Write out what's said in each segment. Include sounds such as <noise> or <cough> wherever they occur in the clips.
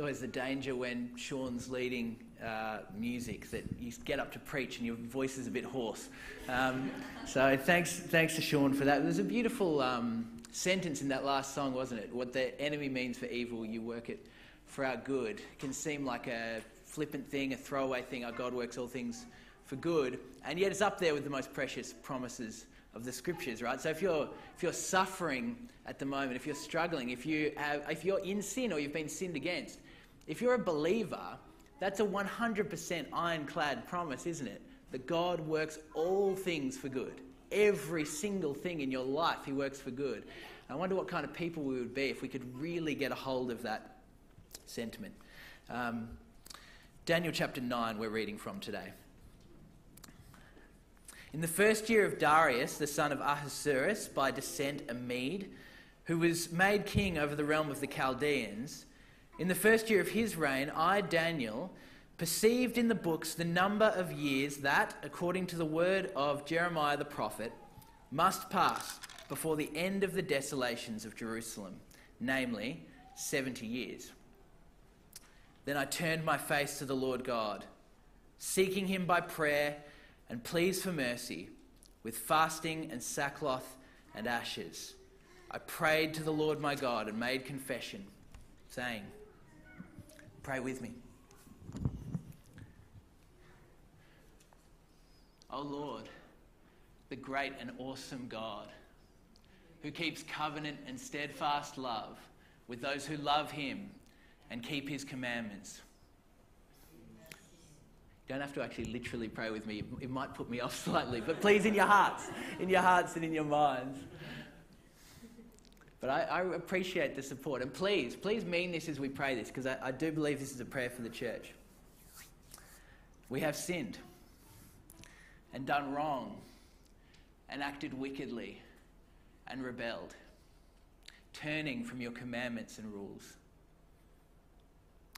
It's always the danger when Sean's leading uh, music that you get up to preach and your voice is a bit hoarse. Um, so thanks, thanks to Sean for that. There's a beautiful um, sentence in that last song, wasn't it? What the enemy means for evil, you work it for our good. It can seem like a flippant thing, a throwaway thing. Our God works all things for good, and yet it's up there with the most precious promises of the scriptures, right? So if you're if you're suffering at the moment, if you're struggling, if you have if you're in sin or you've been sinned against, if you're a believer, that's a 100% ironclad promise, isn't it? That God works all things for good. Every single thing in your life, He works for good. I wonder what kind of people we would be if we could really get a hold of that sentiment. Um, Daniel chapter 9, we're reading from today. In the first year of Darius, the son of Ahasuerus, by descent a Mede, who was made king over the realm of the Chaldeans, in the first year of his reign, I, Daniel, perceived in the books the number of years that, according to the word of Jeremiah the prophet, must pass before the end of the desolations of Jerusalem, namely 70 years. Then I turned my face to the Lord God, seeking him by prayer and pleas for mercy, with fasting and sackcloth and ashes. I prayed to the Lord my God and made confession, saying, Pray with me. Oh Lord, the great and awesome God, who keeps covenant and steadfast love with those who love him and keep his commandments don't have to actually literally pray with me. It might put me off <laughs> slightly, but please, in your hearts, in your hearts and in your minds. But I, I appreciate the support. And please, please mean this as we pray this, because I, I do believe this is a prayer for the church. We have sinned and done wrong and acted wickedly and rebelled, turning from your commandments and rules.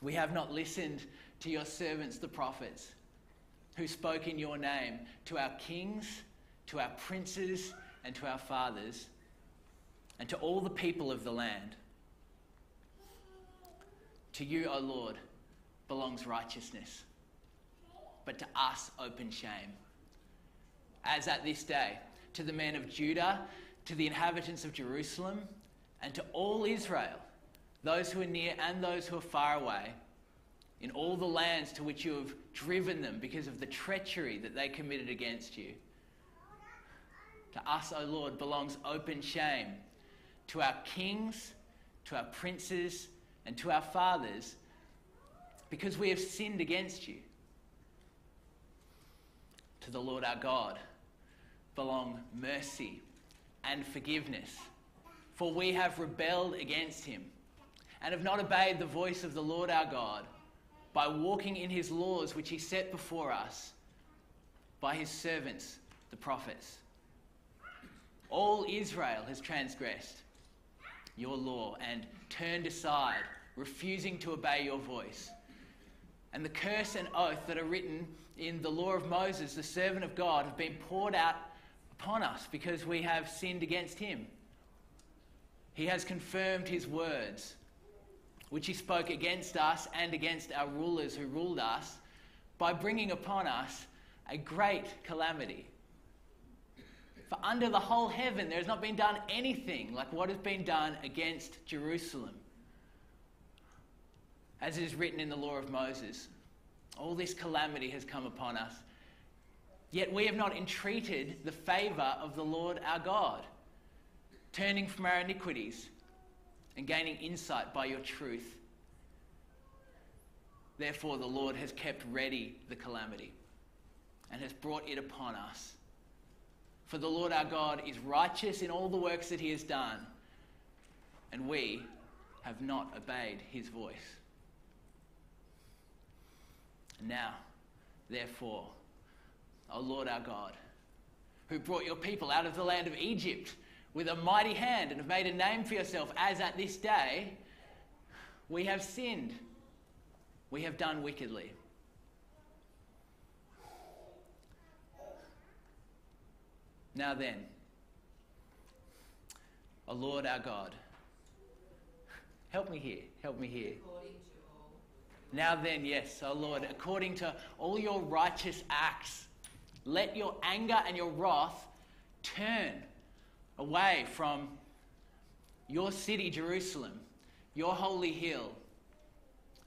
We have not listened to your servants, the prophets, who spoke in your name to our kings, to our princes, and to our fathers, and to all the people of the land. To you, O Lord, belongs righteousness, but to us, open shame. As at this day, to the men of Judah, to the inhabitants of Jerusalem, and to all Israel, those who are near and those who are far away, in all the lands to which you have driven them because of the treachery that they committed against you. To us, O Lord, belongs open shame. To our kings, to our princes, and to our fathers, because we have sinned against you. To the Lord our God belong mercy and forgiveness, for we have rebelled against him and have not obeyed the voice of the Lord our God by walking in his laws which he set before us by his servants, the prophets. All Israel has transgressed your law and turned aside, refusing to obey your voice. And the curse and oath that are written in the law of Moses, the servant of God, have been poured out upon us because we have sinned against him. He has confirmed his words which he spoke against us and against our rulers who ruled us, by bringing upon us a great calamity. For under the whole heaven there has not been done anything like what has been done against Jerusalem. As it is written in the law of Moses, all this calamity has come upon us. Yet we have not entreated the favour of the Lord our God, turning from our iniquities and gaining insight by your truth. Therefore, the Lord has kept ready the calamity and has brought it upon us. For the Lord our God is righteous in all the works that he has done, and we have not obeyed his voice. Now, therefore, O Lord our God, who brought your people out of the land of Egypt with a mighty hand and have made a name for yourself, as at this day, we have sinned. We have done wickedly. Now then, O Lord our God, help me here, help me here. Now then, yes, O Lord, according to all your righteous acts, let your anger and your wrath turn away from your city, Jerusalem, your holy hill.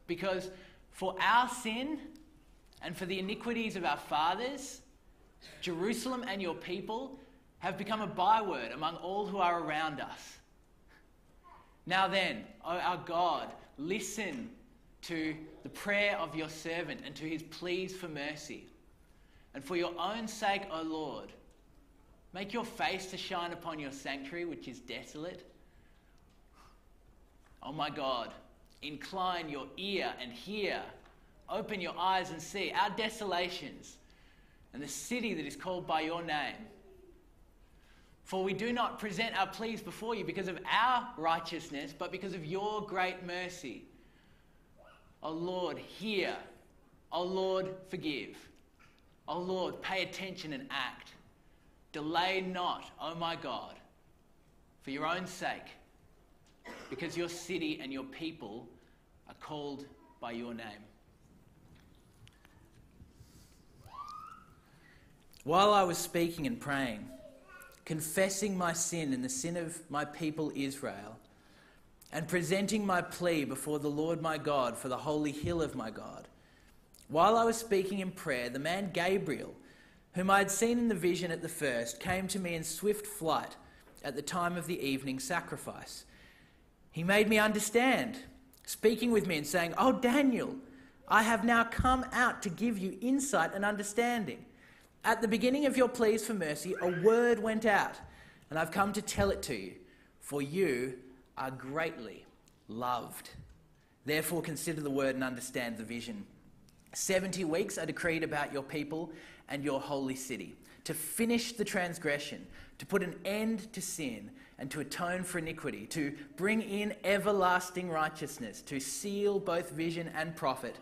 Because for our sin and for the iniquities of our fathers, Jerusalem and your people have become a byword among all who are around us. Now then, O our God, listen to the prayer of your servant and to his pleas for mercy. And for your own sake, O Lord, make your face to shine upon your sanctuary, which is desolate. Oh my God, incline your ear and hear. Open your eyes and see our desolations and the city that is called by your name. For we do not present our pleas before you because of our righteousness, but because of your great mercy. O Lord, hear. O Lord, forgive. O Lord, pay attention and act. Delay not, O my God, for your own sake, because your city and your people are called by your name. While I was speaking and praying, confessing my sin and the sin of my people Israel, and presenting my plea before the Lord my God for the holy hill of my God. While I was speaking in prayer, the man Gabriel, whom I had seen in the vision at the first, came to me in swift flight at the time of the evening sacrifice. He made me understand, speaking with me and saying, Oh, Daniel, I have now come out to give you insight and understanding. At the beginning of your pleas for mercy, a word went out, and I've come to tell it to you, for you are greatly loved. Therefore, consider the word and understand the vision. Seventy weeks are decreed about your people and your holy city, to finish the transgression, to put an end to sin, and to atone for iniquity, to bring in everlasting righteousness, to seal both vision and prophet,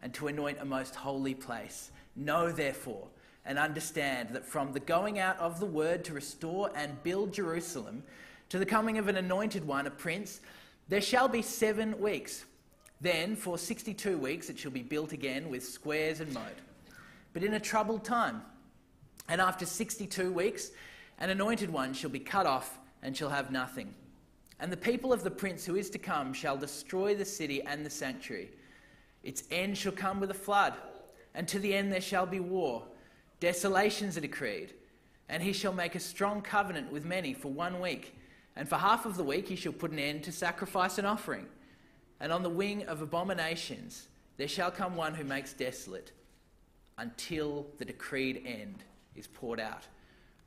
and to anoint a most holy place. Know, therefore, and understand that from the going out of the word to restore and build Jerusalem to the coming of an anointed one, a prince, there shall be seven weeks. Then, for 62 weeks, it shall be built again with squares and moat. But in a troubled time, and after 62 weeks, an anointed one shall be cut off and shall have nothing. And the people of the prince who is to come shall destroy the city and the sanctuary. Its end shall come with a flood, and to the end there shall be war. Desolations are decreed, and he shall make a strong covenant with many for one week. And for half of the week he shall put an end to sacrifice and offering. And on the wing of abominations there shall come one who makes desolate until the decreed end is poured out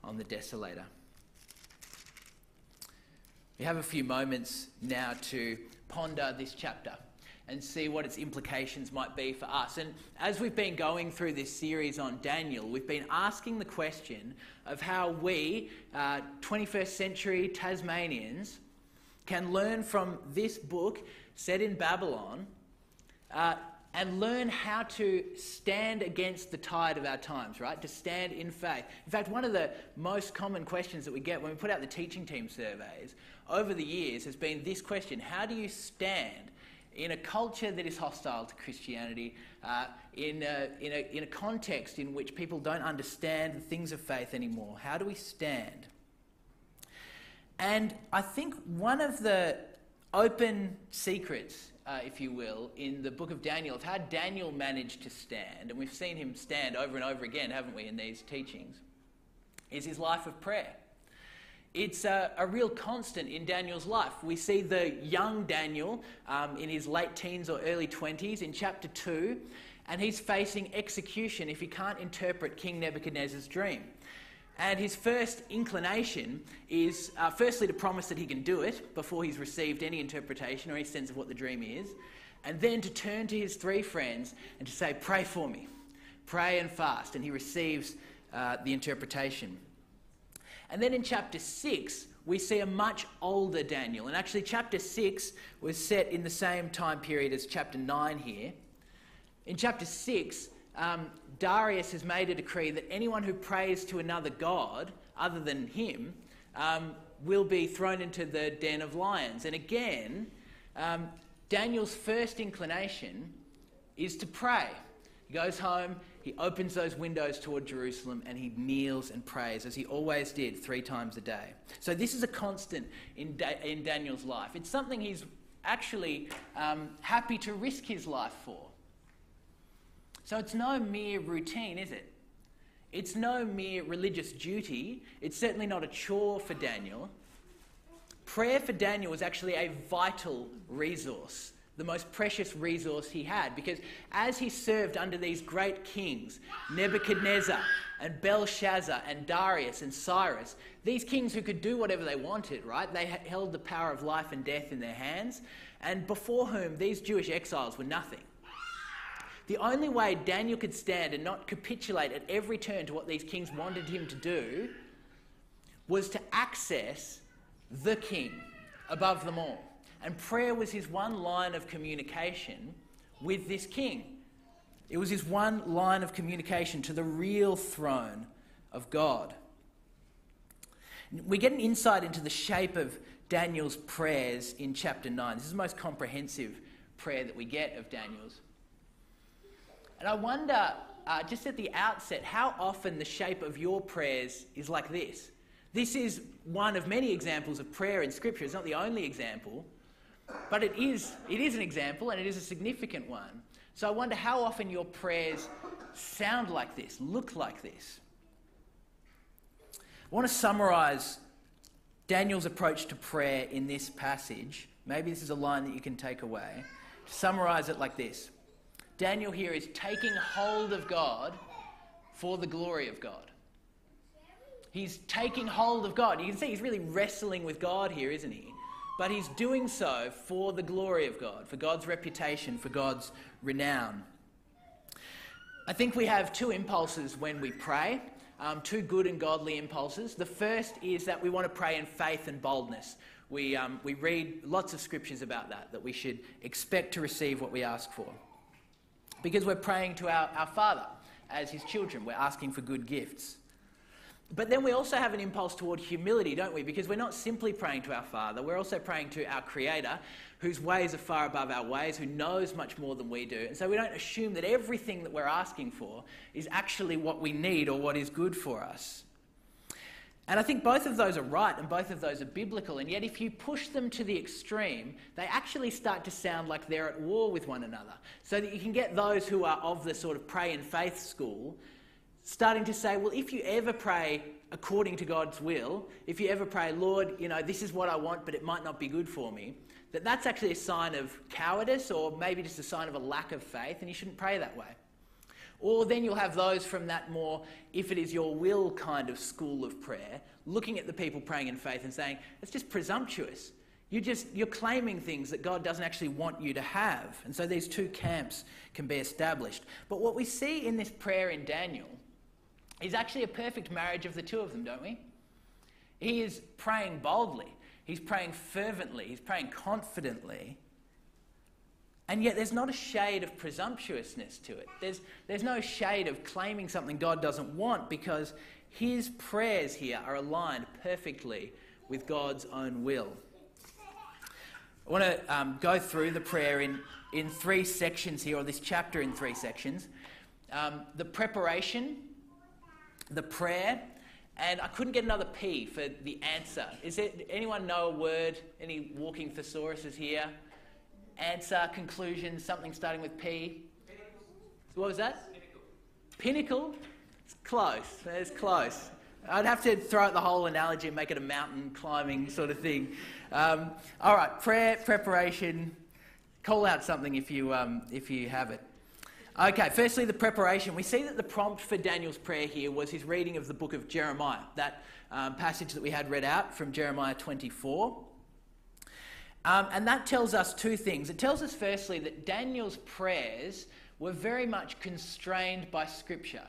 on the desolator. We have a few moments now to ponder this chapter and see what its implications might be for us. And as we've been going through this series on Daniel, we've been asking the question of how we, uh, 21st century Tasmanians, can learn from this book set in Babylon uh, and learn how to stand against the tide of our times, right? To stand in faith. In fact, one of the most common questions that we get when we put out the teaching team surveys over the years has been this question How do you stand in a culture that is hostile to Christianity, uh, in, a, in, a, in a context in which people don't understand the things of faith anymore? How do we stand? And I think one of the open secrets, uh, if you will, in the book of Daniel of how Daniel managed to stand, and we've seen him stand over and over again, haven't we, in these teachings, is his life of prayer it's a, a, real constant in Daniel's life. We see the young Daniel um, in his late teens or early 20s in chapter 2, and he's facing execution if he can't interpret King Nebuchadnezzar's dream. And his first inclination is uh, firstly to promise that he can do it before he's received any interpretation or any sense of what the dream is, and then to turn to his three friends and to say, Pray for me, pray and fast. And he receives uh, the interpretation. And then in chapter 6, we see a much older Daniel. And actually, chapter 6 was set in the same time period as chapter 9 here. In chapter 6, um, Darius has made a decree that anyone who prays to another god other than him um, will be thrown into the den of lions. And again, um, Daniel's first inclination is to pray. He goes home, he opens those windows toward Jerusalem, and he kneels and prays, as he always did, three times a day. So, this is a constant in, da- in Daniel's life. It's something he's actually um, happy to risk his life for. So, it's no mere routine, is it? It's no mere religious duty. It's certainly not a chore for Daniel. Prayer for Daniel is actually a vital resource the most precious resource he had. Because as he served under these great kings, Nebuchadnezzar and Belshazzar and Darius and Cyrus, these kings who could do whatever they wanted, right? They held the power of life and death in their hands, and before whom these Jewish exiles were nothing. The only way Daniel could stand and not capitulate at every turn to what these kings wanted him to do was to access the king above them all. And prayer was his one line of communication with this king. It was his one line of communication to the real throne of God. We get an insight into the shape of Daniel's prayers in chapter 9. This is the most comprehensive prayer that we get of Daniel's. And I wonder, uh, just at the outset, how often the shape of your prayers is like this. This is one of many examples of prayer in Scripture. It's not the only example. But it is, it is an example and it is a significant one. So I wonder how often your prayers sound like this, look like this. I want to summarize Daniel's approach to prayer in this passage. Maybe this is a line that you can take away. To summarize it like this Daniel here is taking hold of God for the glory of God. He's taking hold of God. You can see he's really wrestling with God here, isn't he? But he's doing so for the glory of God, for God's reputation, for God's renown. I think we have two impulses when we pray, um, two good and godly impulses. The first is that we want to pray in faith and boldness. We, um, we read lots of scriptures about that, that we should expect to receive what we ask for. Because we're praying to our, our Father as His children, we're asking for good gifts. But then we also have an impulse toward humility, don't we? Because we're not simply praying to our Father, we're also praying to our Creator, whose ways are far above our ways, who knows much more than we do. And so we don't assume that everything that we're asking for is actually what we need or what is good for us. And I think both of those are right and both of those are biblical. And yet, if you push them to the extreme, they actually start to sound like they're at war with one another. So that you can get those who are of the sort of pray and faith school starting to say, well, if you ever pray according to God's will, if you ever pray, Lord, you know, this is what I want, but it might not be good for me, that that's actually a sign of cowardice or maybe just a sign of a lack of faith, and you shouldn't pray that way. Or then you'll have those from that more, if it is your will kind of school of prayer, looking at the people praying in faith and saying, it's just presumptuous. You just you're claiming things that God doesn't actually want you to have. And so these two camps can be established. But what we see in this prayer in Daniel is actually a perfect marriage of the two of them, don't we? He is praying boldly, he's praying fervently, he's praying confidently. And yet, there's not a shade of presumptuousness to it. There's, there's no shade of claiming something God doesn't want because his prayers here are aligned perfectly with God's own will. I want to um, go through the prayer in, in three sections here, or this chapter in three sections. Um, the preparation, the prayer, and I couldn't get another P for the answer. Is it anyone know a word? Any walking thesauruses here? Answer, conclusion, something starting with P. What was that? Pinnacle. Pinnacle. It's close. It's close. I'd have to throw out the whole analogy and make it a mountain climbing sort of thing. Um, all right, prayer preparation. Call out something if you um, if you have it. Okay, firstly, the preparation. We see that the prompt for Daniel's prayer here was his reading of the book of Jeremiah, that um, passage that we had read out from Jeremiah 24. Um, and that tells us two things. It tells us, firstly, that Daniel's prayers were very much constrained by Scripture.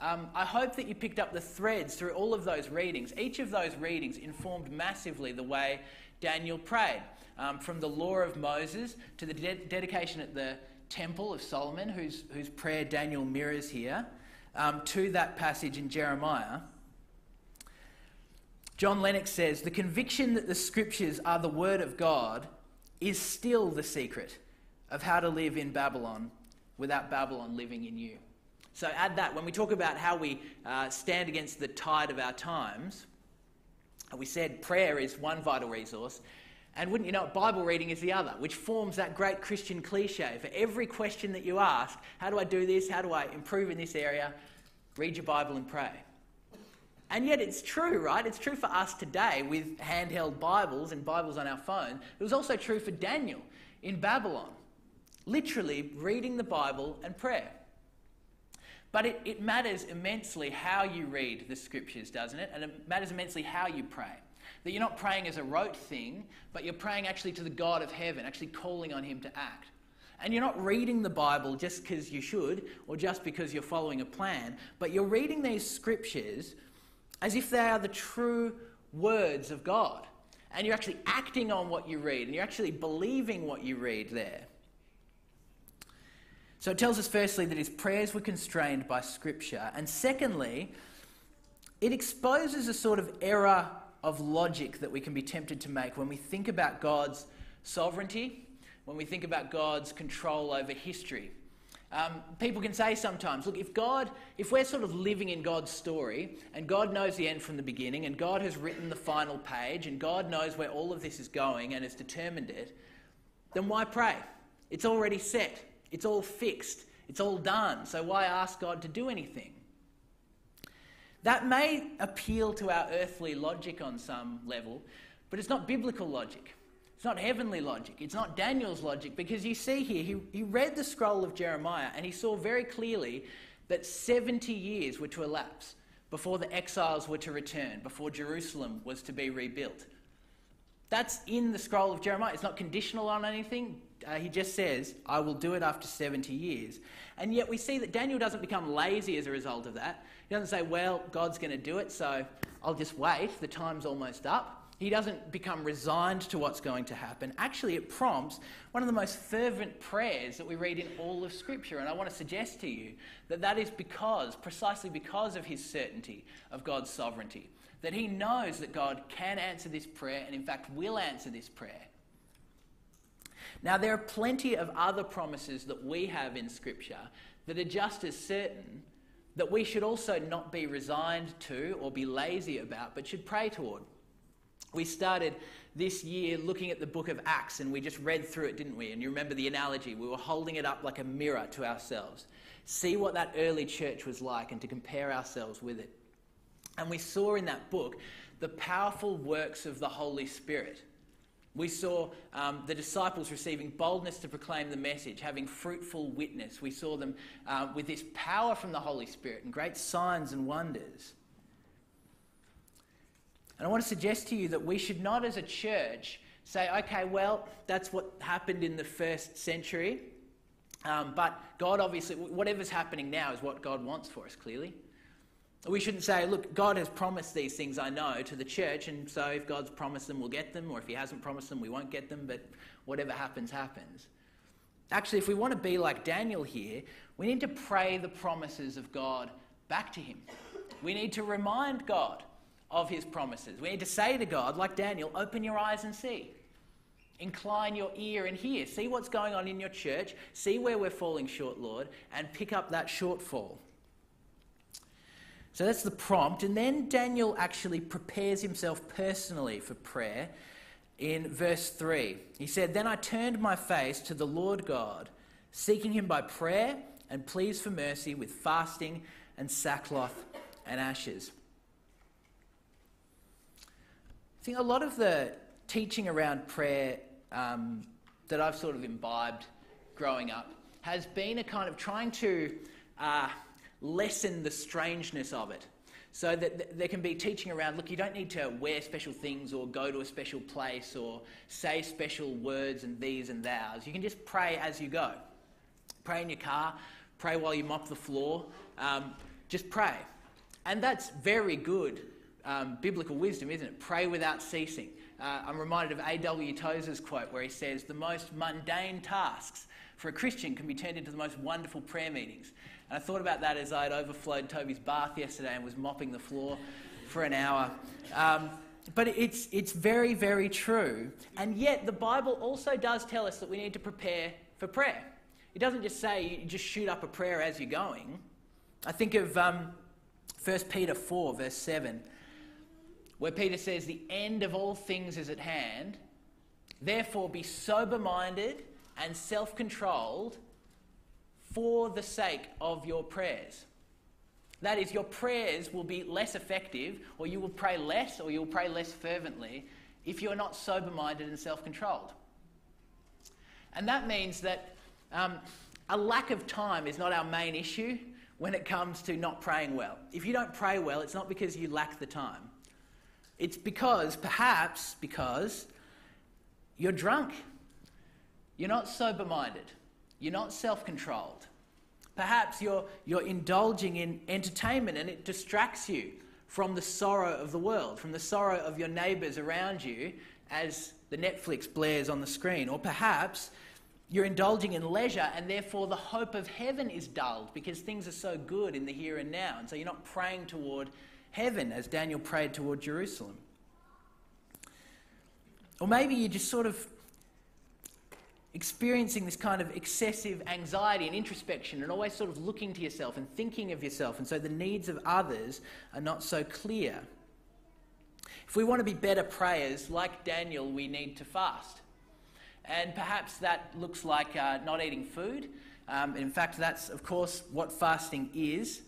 Um, I hope that you picked up the threads through all of those readings. Each of those readings informed massively the way Daniel prayed, um, from the law of Moses to the de- dedication at the temple of Solomon, whose, whose prayer Daniel mirrors here, um, to that passage in Jeremiah. John Lennox says the conviction that the scriptures are the word of God is still the secret of how to live in Babylon without Babylon living in you. So add that. When we talk about how we uh, stand against the tide of our times, we said prayer is one vital resource. And wouldn't you know, it, Bible reading is the other, which forms that great Christian cliche. For every question that you ask, how do I do this? How do I improve in this area? Read your Bible and pray. And yet it's true, right? It's true for us today with handheld Bibles and Bibles on our phone. It was also true for Daniel in Babylon. Literally reading the Bible and prayer. But it, it matters immensely how you read the scriptures, doesn't it? And it matters immensely how you pray. That you're not praying as a rote thing, but you're praying actually to the God of heaven, actually calling on Him to act. And you're not reading the Bible just because you should or just because you're following a plan, but you're reading these scriptures as if they are the true words of God. And you're actually acting on what you read, and you're actually believing what you read there. So it tells us, firstly, that his prayers were constrained by Scripture. And secondly, it exposes a sort of error of logic that we can be tempted to make when we think about God's sovereignty, when we think about God's control over history. Um, people can say sometimes, look, if God, if we're sort of living in God's story and God knows the end from the beginning and God has written the final page and God knows where all of this is going and has determined it, then why pray? It's already set, it's all fixed, it's all done. So why ask God to do anything? That may appeal to our earthly logic on some level, but it's not biblical logic. It's not heavenly logic. It's not Daniel's logic because you see here, he, he read the scroll of Jeremiah and he saw very clearly that 70 years were to elapse before the exiles were to return, before Jerusalem was to be rebuilt. That's in the scroll of Jeremiah. It's not conditional on anything. Uh, he just says, I will do it after 70 years. And yet we see that Daniel doesn't become lazy as a result of that. He doesn't say, Well, God's going to do it, so I'll just wait. The time's almost up. He doesn't become resigned to what's going to happen. Actually, it prompts one of the most fervent prayers that we read in all of Scripture. And I want to suggest to you that that is because, precisely because of his certainty of God's sovereignty, that he knows that God can answer this prayer and, in fact, will answer this prayer. Now, there are plenty of other promises that we have in Scripture that are just as certain that we should also not be resigned to or be lazy about, but should pray toward. We started this year looking at the book of Acts and we just read through it, didn't we? And you remember the analogy. We were holding it up like a mirror to ourselves. See what that early church was like and to compare ourselves with it. And we saw in that book the powerful works of the Holy Spirit. We saw um, the disciples receiving boldness to proclaim the message, having fruitful witness. We saw them uh, with this power from the Holy Spirit and great signs and wonders. And I want to suggest to you that we should not, as a church, say, okay, well, that's what happened in the first century. Um, but God obviously, whatever's happening now is what God wants for us, clearly. We shouldn't say, look, God has promised these things, I know, to the church, and so if God's promised them, we'll get them, or if He hasn't promised them, we won't get them, but whatever happens, happens. Actually, if we want to be like Daniel here, we need to pray the promises of God back to Him. We need to remind God of his promises. We need to say to God, like Daniel, open your eyes and see. Incline your ear and hear. See what's going on in your church. See where we're falling short, Lord, and pick up that shortfall. So that's the prompt. And then Daniel actually prepares himself personally for prayer in verse 3. He said, Then I turned my face to the Lord God, seeking him by prayer and pleas for mercy with fasting and sackcloth and ashes I think a lot of the teaching around prayer um, that I've sort of imbibed growing up has been a kind of trying to uh, lessen the strangeness of it. So that th- there can be teaching around look, you don't need to wear special things or go to a special place or say special words and these and thous. You can just pray as you go. Pray in your car, pray while you mop the floor, um, just pray. And that's very good um, biblical wisdom, isn't it? Pray without ceasing. Uh, I'm reminded of A.W. Tozer's quote where he says, The most mundane tasks for a Christian can be turned into the most wonderful prayer meetings. And I thought about that as I'd overflowed Toby's bath yesterday and was mopping the floor for an hour. Um, but it's, it's very, very true. And yet, the Bible also does tell us that we need to prepare for prayer. It doesn't just say you just shoot up a prayer as you're going. I think of um, 1 Peter 4, verse 7, where Peter says, The end of all things is at hand. Therefore, be sober minded and self controlled for the sake of your prayers. That is, your prayers will be less effective, or you will pray less, or you'll pray less fervently if you're not sober minded and self controlled. And that means that um, a lack of time is not our main issue when it comes to not praying well. If you don't pray well, it's not because you lack the time. It's because, perhaps because, you're drunk. You're not sober minded. You're not self controlled. Perhaps you're, you're indulging in entertainment and it distracts you from the sorrow of the world, from the sorrow of your neighbours around you as the Netflix blares on the screen. Or perhaps you're indulging in leisure and therefore the hope of heaven is dulled because things are so good in the here and now. And so you're not praying toward heaven as Daniel prayed toward Jerusalem. Or maybe you're just sort of experiencing this kind of excessive anxiety and introspection and always sort of looking to yourself and thinking of yourself, and so the needs of others are not so clear. If we want to be better prayers, like Daniel, we need to fast. And perhaps that looks like uh, not eating food. Um, in fact, that's, of course, what fasting is.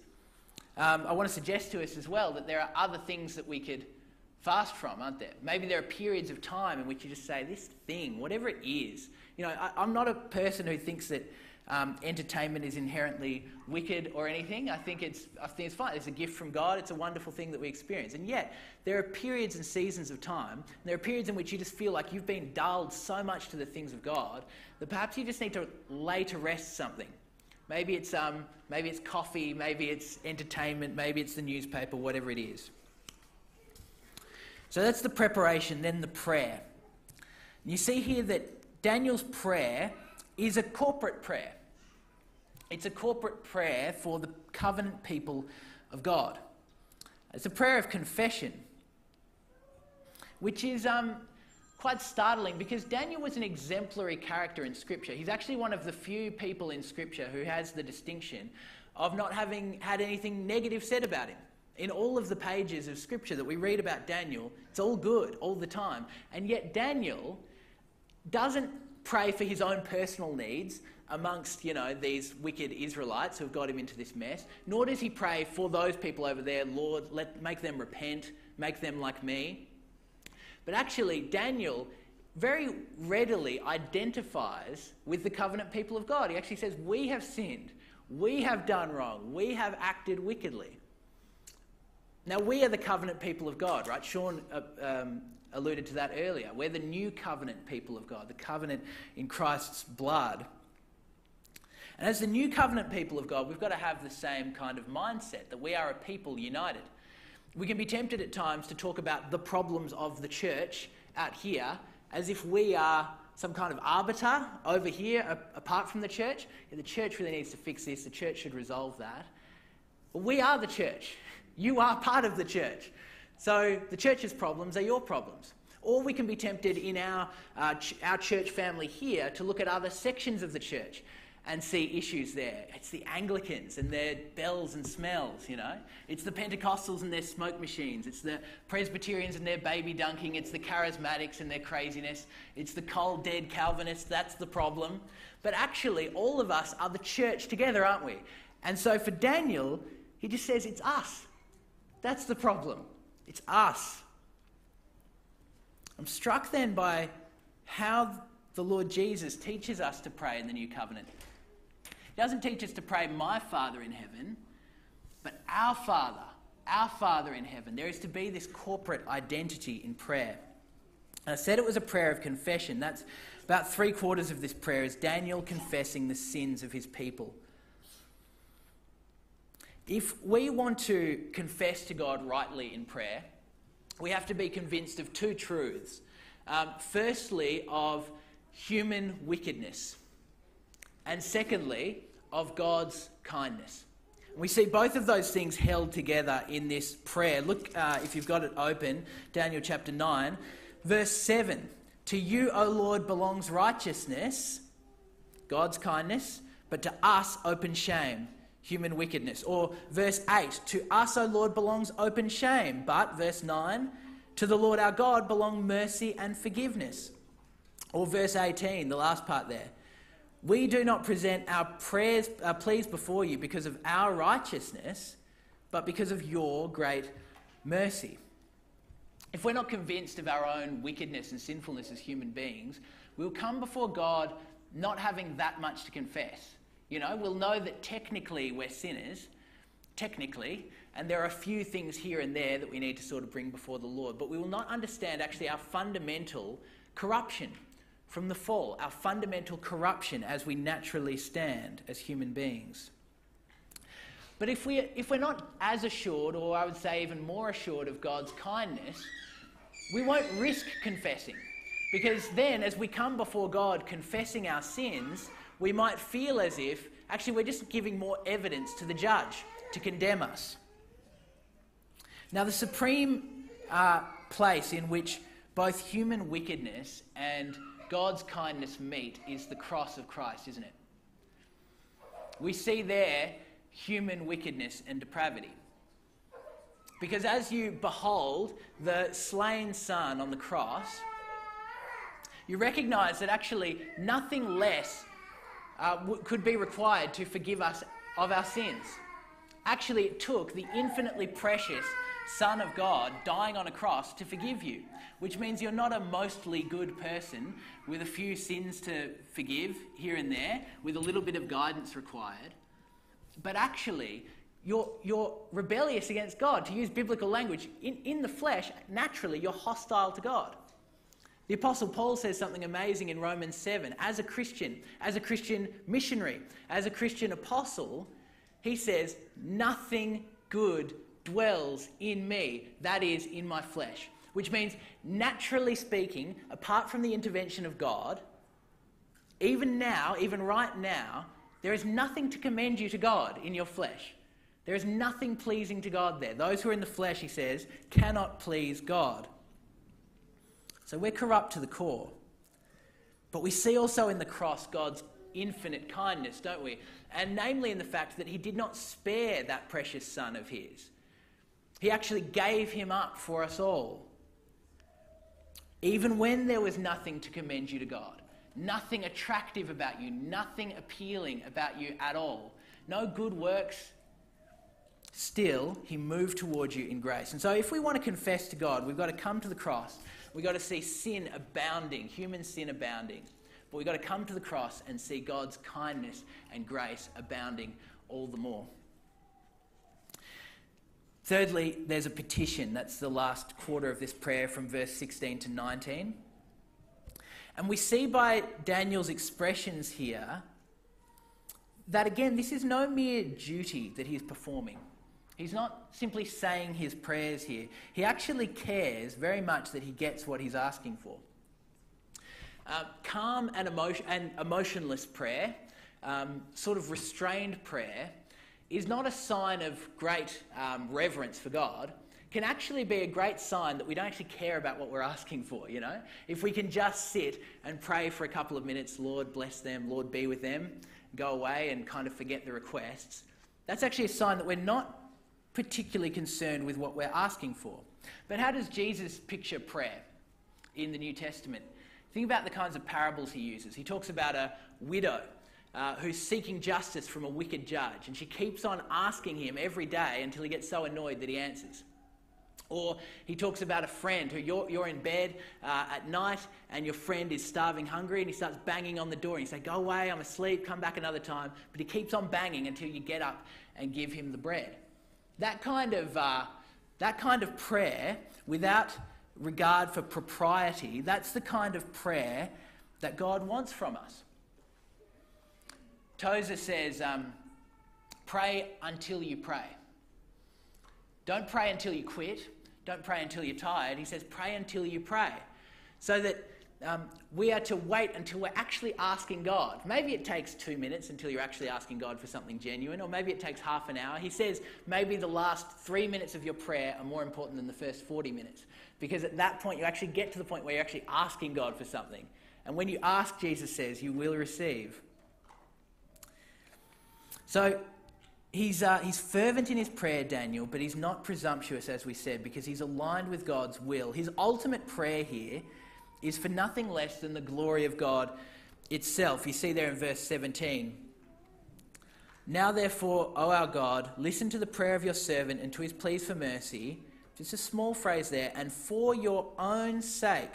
Um, I want to suggest to us as well that there are other things that we could fast from, aren't there? Maybe there are periods of time in which you just say, this thing, whatever it is. You know, I, am not a person who thinks that um, entertainment is inherently wicked or anything. I think, it's, I think it's fine. It's a gift from God. It's a wonderful thing that we experience. And yet, there are periods and seasons of time, there are periods in which you just feel like you've been dulled so much to the things of God that perhaps you just need to lay to rest something. Maybe it's, um, maybe it's coffee, maybe it's entertainment, maybe it's the newspaper, whatever it is. So that's the preparation, then the prayer. You see here that Daniel's prayer is a corporate prayer. It's a corporate prayer for the covenant people of God. It's a prayer of confession, which is um, quite startling because Daniel was an exemplary character in Scripture. He's actually one of the few people in Scripture who has the distinction of not having had anything negative said about him. In all of the pages of Scripture that we read about Daniel, it's all good all the time. And yet, Daniel doesn't pray for his own personal needs amongst, you know, these wicked Israelites who have got him into this mess, nor does he pray for those people over there, Lord, let, make them repent, make them like me. But actually, Daniel very readily identifies with the covenant people of God. He actually says, We have sinned, we have done wrong, we have acted wickedly. Now, we are the covenant people of God, right? Sean uh, um, alluded to that earlier. We're the new covenant people of God, the covenant in Christ's blood. And as the new covenant people of God, we've got to have the same kind of mindset that we are a people united. We can be tempted at times to talk about the problems of the church out here as if we are some kind of arbiter over here apart from the church. The church really needs to fix this, the church should resolve that. But we are the church. You are part of the church. So the church's problems are your problems. Or we can be tempted in our, uh, ch- our church family here to look at other sections of the church and see issues there. It's the Anglicans and their bells and smells, you know. It's the Pentecostals and their smoke machines. It's the Presbyterians and their baby dunking. It's the Charismatics and their craziness. It's the cold, dead Calvinists. That's the problem. But actually, all of us are the church together, aren't we? And so for Daniel, he just says it's us. That's the problem. It's us. I'm struck then by how the Lord Jesus teaches us to pray in the new covenant. Doesn't teach us to pray, My Father in heaven, but our Father, our Father in heaven. There is to be this corporate identity in prayer. And I said it was a prayer of confession. That's about three quarters of this prayer is Daniel confessing the sins of his people. If we want to confess to God rightly in prayer, we have to be convinced of two truths. Um, firstly, of human wickedness, and secondly, of God's kindness. We see both of those things held together in this prayer. Look, uh, if you've got it open, Daniel chapter 9, verse 7. To you, O Lord, belongs righteousness, God's kindness, but to us, open shame, human wickedness. Or verse 8, to us, O Lord, belongs open shame. But, verse 9, to the Lord our God belong mercy and forgiveness. Or verse 18, the last part there. We do not present our prayers, our pleas before you because of our righteousness, but because of your great mercy. If we're not convinced of our own wickedness and sinfulness as human beings, we'll come before God not having that much to confess. You know, we'll know that technically we're sinners, technically, and there are a few things here and there that we need to sort of bring before the Lord, but we will not understand actually our fundamental corruption from the fall, our fundamental corruption as we naturally stand as human beings. But if, we, if we're not as assured, or I would say even more assured of God's kindness, we won't risk confessing. Because then, as we come before God confessing our sins, we might feel as if actually we're just giving more evidence to the judge to condemn us. Now, the supreme uh, place in which both human wickedness and God's kindness meet is the cross of Christ, isn't it? We see there human wickedness and depravity. Because as you behold the slain Son on the cross, you recognize that actually nothing less uh, could be required to forgive us of our sins. Actually, it took the infinitely precious Son of God dying on a cross to forgive you, which means you're not a mostly good person with a few sins to forgive here and there, with a little bit of guidance required but actually, you're, you're rebellious against God. To use biblical language, in, in the flesh, naturally, you're hostile to God. The Apostle Paul says something amazing in Romans 7. As a Christian, as a Christian missionary, as a Christian apostle, he says, Nothing good dwells in me, that is, in my flesh. Which means, naturally speaking, apart from the intervention of God, even now, even right now, there is nothing to commend you to God in your flesh. There is nothing pleasing to God there. Those who are in the flesh, he says, cannot please God. So we're corrupt to the core. But we see also in the cross God's infinite kindness, don't we? And namely in the fact that he did not spare that precious son of his. He actually gave him up for us all. Even when there was nothing to commend you to God nothing attractive about you, nothing appealing about you at all, no good works, still, he moved towards you in grace. And so, if we want to confess to God, we've got to come to the cross. We've got to see sin abounding, human sin abounding. But we've got to come to the cross and see God's kindness and grace abounding all the more. Thirdly, there's a petition. That's the last quarter of this prayer from verse 16 to 19. And we see by Daniel's expressions here that, again, this is no mere duty that he's performing. He's not simply saying his prayers here. He actually cares very much that he gets what he's asking for. Uh, calm and, emotion, and emotionless prayer, um, sort of restrained prayer, is not a sign of great um, reverence for God can actually be a great sign that we don't actually care about what we're asking for, you know? If we can just sit and pray for a couple of minutes, Lord bless them, Lord be with them, go away and kind of forget the requests, that's actually a sign that we're not particularly concerned with what we're asking for. But how does Jesus picture prayer in the New Testament? Think about the kinds of parables he uses. He talks about a widow uh, who's seeking justice from a wicked judge, and she keeps on asking him every day until he gets so annoyed that he answers. Or he talks about a friend who you're, you're in bed uh, at night and your friend is starving hungry and he starts banging on the door and you say, Go away, I'm asleep, come back another time. But he keeps on banging until you get up and give him the bread. That kind of, uh, that kind of prayer, without regard for propriety, that's the kind of prayer that God wants from us. Tozer says, um, Pray until you pray. Don't pray until you quit. Don't pray until you're tired. He says, pray until you pray. So that um, we are to wait until we're actually asking God. Maybe it takes two minutes until you're actually asking God for something genuine, or maybe it takes half an hour. He says maybe the last three minutes of your prayer are more important than the first 40 minutes. Because at that point, you actually get to the point where you're actually asking God for something. And when you ask, Jesus says, you will receive. So he's, uh, he's fervent in his prayer, Daniel, but he's not presumptuous, as we said, because he's aligned with God's will. His ultimate prayer here is for nothing less than the glory of God itself. You see there in verse 17. Now, therefore, O our God, listen to the prayer of your servant and to his pleas for mercy. Just a small phrase there. And for your own sake,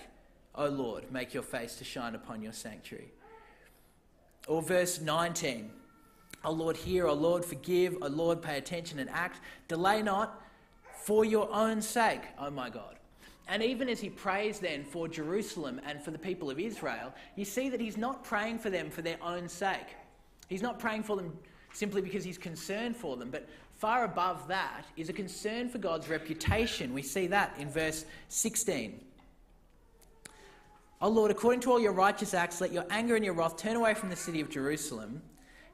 O Lord, make your face to shine upon your sanctuary. Or verse 19. O Lord, hear. O Lord, forgive. O Lord, pay attention and act. Delay not for your own sake, O my God. And even as he prays then for Jerusalem and for the people of Israel, you see that he's not praying for them for their own sake. He's not praying for them simply because he's concerned for them, but far above that is a concern for God's reputation. We see that in verse 16. O Lord, according to all your righteous acts, let your anger and your wrath turn away from the city of Jerusalem.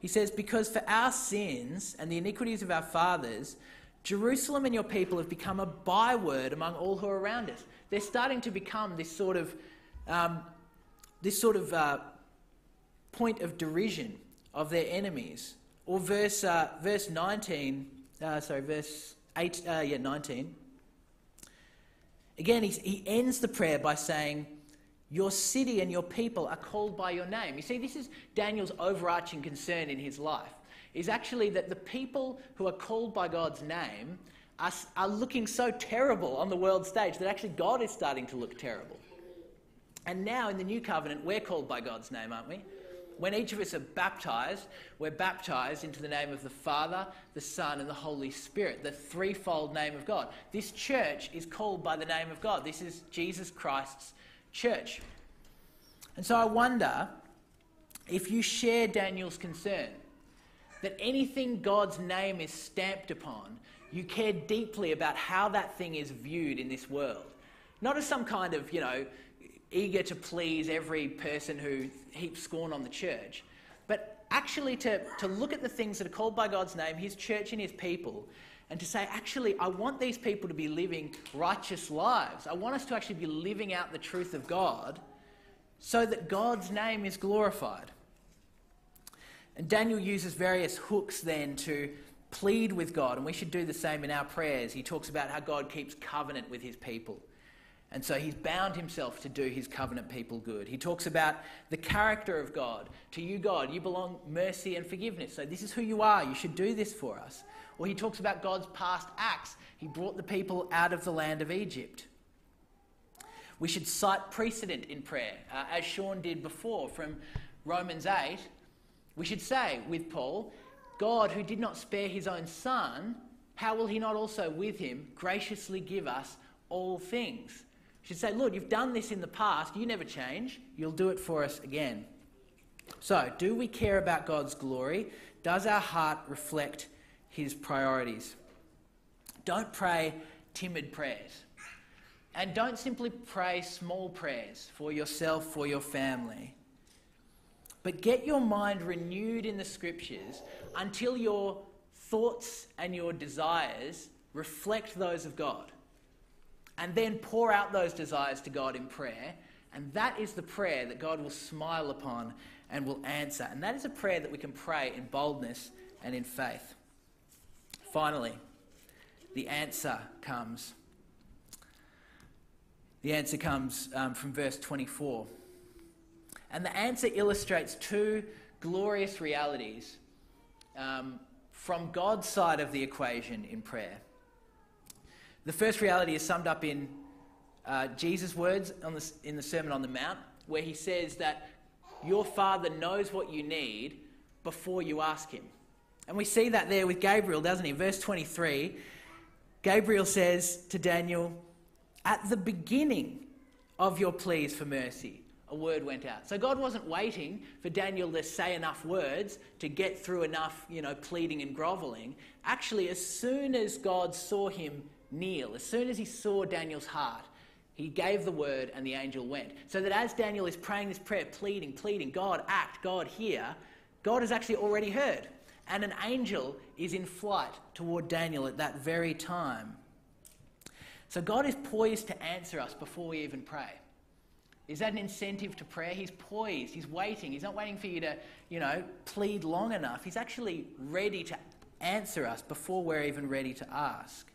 He says, Because for our sins and the iniquities of our fathers, Jerusalem and your people have become a byword among all who are around us. They're starting to become this sort of, um, this sort of uh, point of derision of their enemies. Or verse, uh, verse 19, uh, sorry, verse 8, uh, yeah, 19. Again, he ends the prayer by saying, Your city and your people are called by your name. You see, this is Daniel's overarching concern in his life is actually that the people who are called by God's name are, are looking so terrible on the world stage that actually God is starting to look terrible. And now in the new covenant, we're called by God's name, aren't we? When each of us are baptized, we're baptized into the name of the Father, the Son, and the Holy Spirit, the threefold name of God. This church is called by the name of God. This is Jesus Christ's church. And so I wonder if you share Daniel's concern that anything God's name is stamped upon, you care deeply about how that thing is viewed in this world. Not as some kind of, you know, eager to please every person who heaps scorn on the church, but actually to, to look at the things that are called by God's name, His church and His people, and to say, actually, I want these people to be living righteous lives. I want us to actually be living out the truth of God so that God's name is glorified. And Daniel uses various hooks then to plead with God, and we should do the same in our prayers. He talks about how God keeps covenant with his people. And so he's bound himself to do his covenant people good. He talks about the character of God. To you, God, you belong mercy and forgiveness. So this is who you are. You should do this for us. Or he talks about God's past acts. He brought the people out of the land of Egypt. We should cite precedent in prayer, uh, as Sean did before from Romans 8 we should say with Paul, God, who did not spare his own son, how will he not also with him graciously give us all things? We should say, Lord, you've done this in the past, you never change, you'll do it for us again. So, do we care about God's glory? Does our heart reflect his priorities? Don't pray timid prayers. And don't simply pray small prayers for yourself, for your family. But get your mind renewed in the scriptures until your thoughts and your desires reflect those of God. And then pour out those desires to God in prayer. And that is the prayer that God will smile upon and will answer. And that is a prayer that we can pray in boldness and in faith. Finally, the answer comes. The answer comes um, from verse 24. And the answer illustrates two glorious realities um, from God's side of the equation in prayer. The first reality is summed up in uh, Jesus' words the, in the Sermon on the Mount, where he says that your Father knows what you need before you ask him. And we see that there with Gabriel, doesn't he? Verse 23 Gabriel says to Daniel, At the beginning of your pleas for mercy, a word went out. So God wasn't waiting for Daniel to say enough words to get through enough, you know, pleading and groveling. Actually, as soon as God saw him kneel, as soon as he saw Daniel's heart, he gave the word and the angel went. So that as Daniel is praying this prayer, pleading, pleading, God act, God hear, God has actually already heard. And an angel is in flight toward Daniel at that very time. So God is poised to answer us before we even pray. Is that an incentive to prayer? He's poised, he's waiting. He's not waiting for you to, you know, plead long enough. He's actually ready to answer us before we're even ready to ask.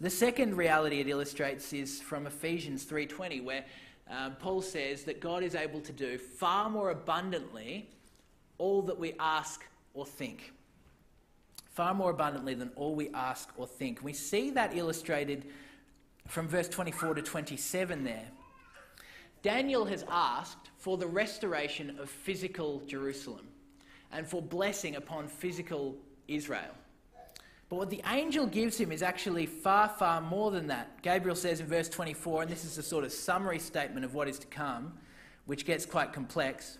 The second reality it illustrates is from Ephesians 3:20 where um, Paul says that God is able to do far more abundantly all that we ask or think. Far more abundantly than all we ask or think. We see that illustrated from verse 24 to 27 there. Daniel has asked for the restoration of physical Jerusalem and for blessing upon physical Israel. But what the angel gives him is actually far, far more than that. Gabriel says in verse 24, and this is a sort of summary statement of what is to come, which gets quite complex.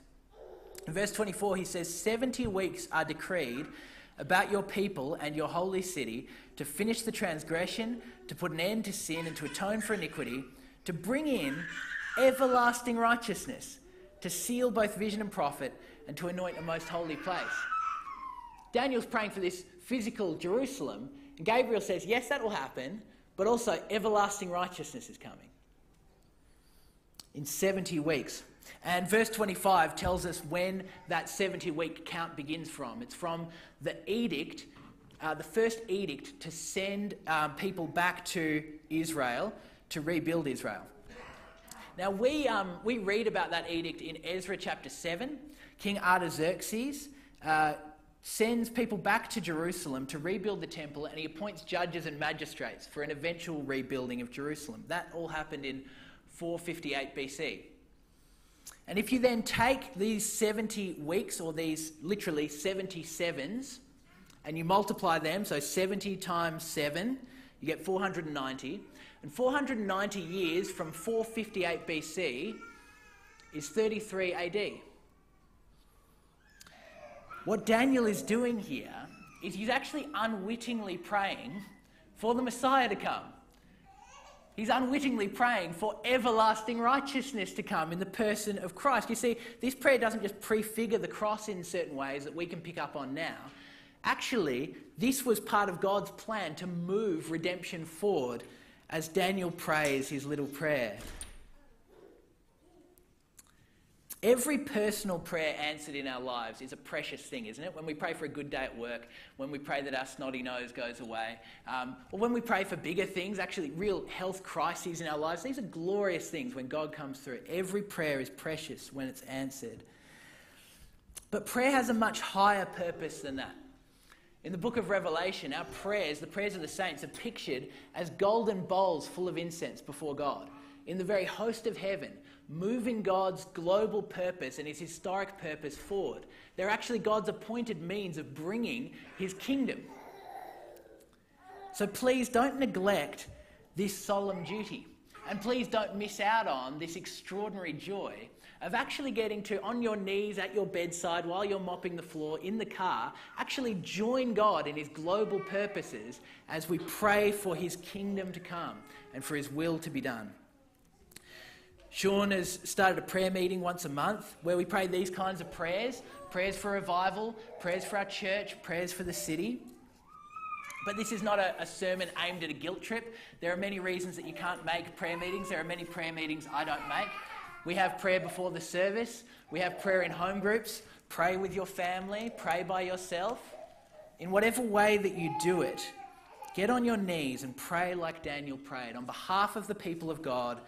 In verse 24, he says, 70 weeks are decreed about your people and your holy city to finish the transgression, to put an end to sin, and to atone for iniquity, to bring in everlasting righteousness, to seal both vision and prophet, and to anoint a most holy place. Daniel's praying for this physical Jerusalem, and Gabriel says, Yes, that will happen, but also everlasting righteousness is coming. In 70 weeks. And verse 25 tells us when that 70 week count begins from. It's from the edict, uh, the first edict to send um, people back to Israel to rebuild Israel. Now, we, um, we read about that edict in Ezra chapter 7. King Artaxerxes uh, sends people back to Jerusalem to rebuild the temple, and he appoints judges and magistrates for an eventual rebuilding of Jerusalem. That all happened in 458 BC. And if you then take these 70 weeks, or these literally 77s, and you multiply them, so 70 times 7, you get 490. And 490 years from 458 BC is 33 AD. What Daniel is doing here is he's actually unwittingly praying for the Messiah to come. He's unwittingly praying for everlasting righteousness to come in the person of Christ. You see, this prayer doesn't just prefigure the cross in certain ways that we can pick up on now. Actually, this was part of God's plan to move redemption forward as Daniel prays his little prayer. Every personal prayer answered in our lives is a precious thing, isn't it? When we pray for a good day at work, when we pray that our snotty nose goes away, um, or when we pray for bigger things, actually real health crises in our lives, these are glorious things when God comes through. Every prayer is precious when it's answered. But prayer has a much higher purpose than that. In the book of Revelation, our prayers, the prayers of the saints, are pictured as golden bowls full of incense before God. In the very host of heaven, moving God's global purpose and his historic purpose forward. They're actually God's appointed means of bringing his kingdom. So please don't neglect this solemn duty. And please don't miss out on this extraordinary joy of actually getting to, on your knees at your bedside while you're mopping the floor in the car, actually join God in his global purposes as we pray for his kingdom to come and for his will to be done. Sean has started a prayer meeting once a month where we pray these kinds of prayers prayers for revival, prayers for our church, prayers for the city. But this is not a, a, sermon aimed at a guilt trip. There are many reasons that you can't make prayer meetings. There are many prayer meetings I don't make. We have prayer before the service, we have prayer in home groups. Pray with your family, pray by yourself. In whatever way that you do it, get on your knees and pray like Daniel prayed on behalf of the people of God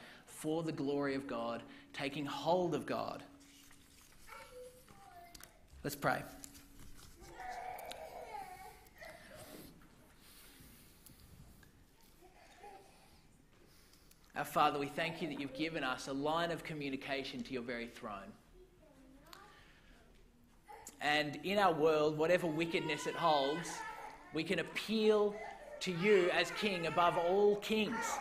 for the glory of God, taking hold of God. Let's pray. Our Father, we thank you that you've given us a line of communication to your very throne. And in our world, whatever wickedness it holds, we can appeal to you as King above all kings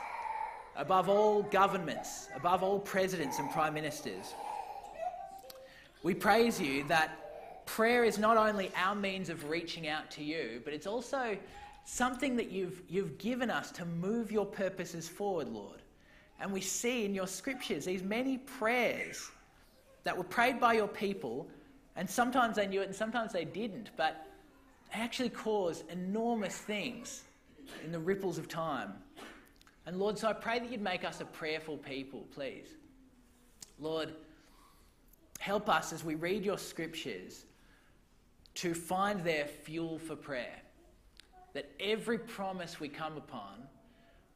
above all governments, above all presidents and prime ministers. We praise you that prayer is not only our means of reaching out to you, but it's also something that you've, you've given us to move your purposes forward, Lord. And we see in your scriptures these many prayers that were prayed by your people, and sometimes they knew it and sometimes they didn't, but they actually caused enormous things in the ripples of time. And Lord, so I pray that you'd make us a prayerful people, please. Lord, help us as we read your scriptures to find their fuel for prayer. That every promise we come upon,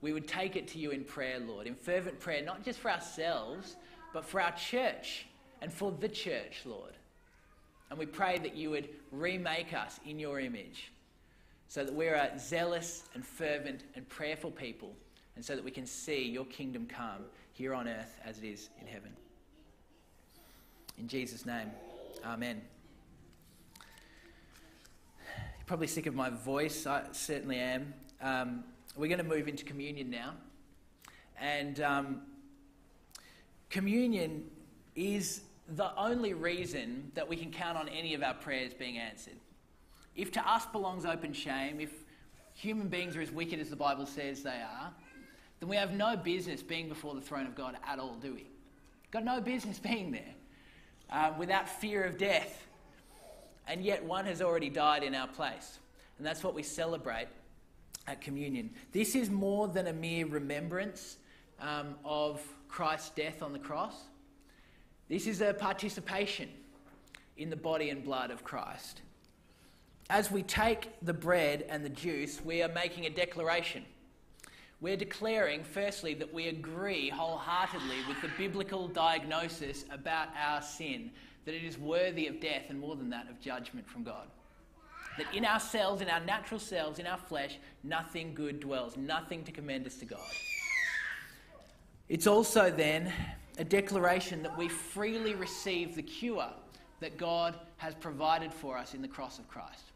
we would take it to you in prayer, Lord, in fervent prayer, not just for ourselves, but for our church and for the church, Lord. And we pray that you would remake us in your image so that we're a zealous and fervent and prayerful people, and so that we can see your kingdom come here on earth as it is in heaven. In Jesus' name, Amen. You're probably sick of my voice, I certainly am. Um, we're going to move into communion now. And um, communion is the only reason that we can count on any of our prayers being answered. If to us belongs open shame, if human beings are as wicked as the Bible says they are, then we have no business being before the throne of God at all, do we? Got no business <laughs> being there um, without fear of death. And yet one has already died in our place. And that's what we celebrate at communion. This is more than a mere remembrance um, of Christ's death on the cross. This is a participation in the body and blood of Christ as we take the bread and the juice, we are making a declaration. We're declaring, firstly, that we agree wholeheartedly with the biblical diagnosis about our sin, that it is worthy of death and more than that, of judgment from God. That in ourselves, in our natural selves, in our flesh, nothing good dwells, nothing to commend us to God. It's also then a declaration that we freely receive the cure that God has provided for us in the cross of Christ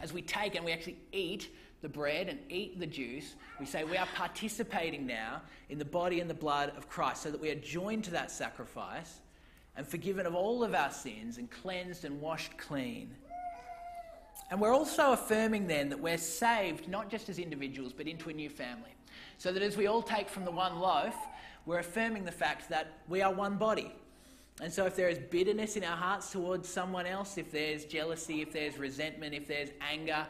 as we take and we actually eat the bread and eat the juice, we say we are participating now in the body and the blood of Christ so that we are joined to that sacrifice and forgiven of all of our sins and cleansed and washed clean. And we're also affirming then that we're saved not just as individuals but into a new family. So that as we all take from the one loaf, we're affirming the fact that we are one body. And so, if there is bitterness in our hearts towards someone else, if there's jealousy, if there's resentment, if there's anger,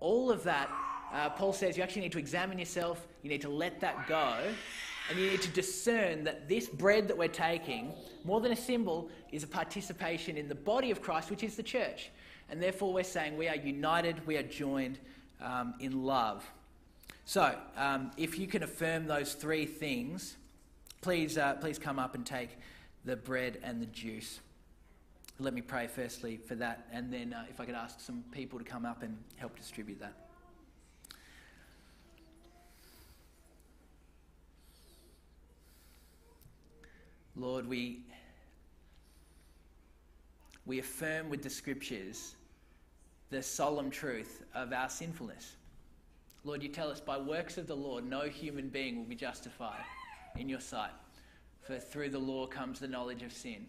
all of that, uh, Paul says you actually need to examine yourself, you need to let that go, and you need to discern that this bread that we're taking, more than a symbol, is a participation in the body of Christ, which is the church. And therefore, we're saying we are united, we are joined um, in love. So, um, if you can affirm those three things, please, uh, please come up and take the bread and the juice. Let me pray firstly for that, and then uh, if I could ask some people to come up and help distribute that. Lord, we, we affirm with the scriptures the solemn truth of our sinfulness. Lord, you tell us by works of the Lord, no human being will be justified in your sight for through the law comes the knowledge of sin.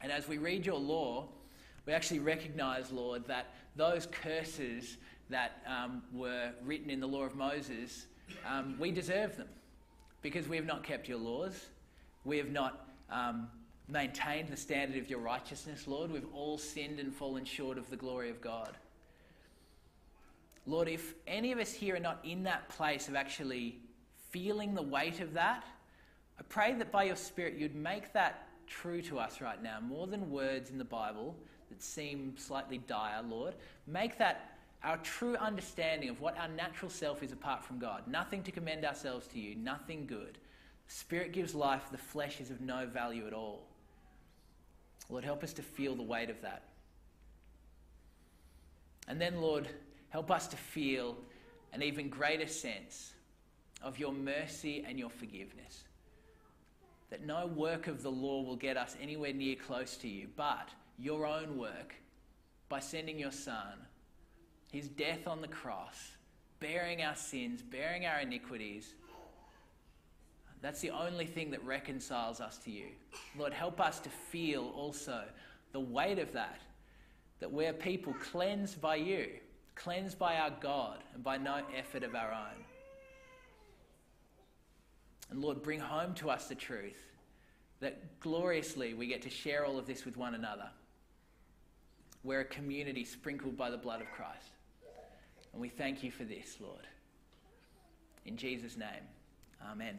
And as we read your law, we actually recognize, Lord, that those curses that um, were written in the law of Moses, um, we deserve them because we have not kept your laws. We have not um, maintained the standard of your righteousness, Lord. We've all sinned and fallen short of the glory of God. Lord, if any of us here are not in that place of actually feeling the weight of that, I pray that by your Spirit you'd make that true to us right now, more than words in the Bible that seem slightly dire, Lord. Make that our true understanding of what our natural self is apart from God. Nothing to commend ourselves to you, nothing good. Spirit gives life, the flesh is of no value at all. Lord, help us to feel the weight of that. And then, Lord, help us to feel an even greater sense of your mercy and your forgiveness that no work of the law will get us anywhere near close to you, but your own work by sending your Son, his death on the cross, bearing our sins, bearing our iniquities. That's the only thing that reconciles us to you. Lord, help us to feel also the weight of that, that we're people cleansed by you, cleansed by our God, and by no effort of our own. And Lord, bring home to us the truth that gloriously we get to share all of this with one another. We're a community sprinkled by the blood of Christ. And we thank you for this, Lord. In Jesus' name, amen.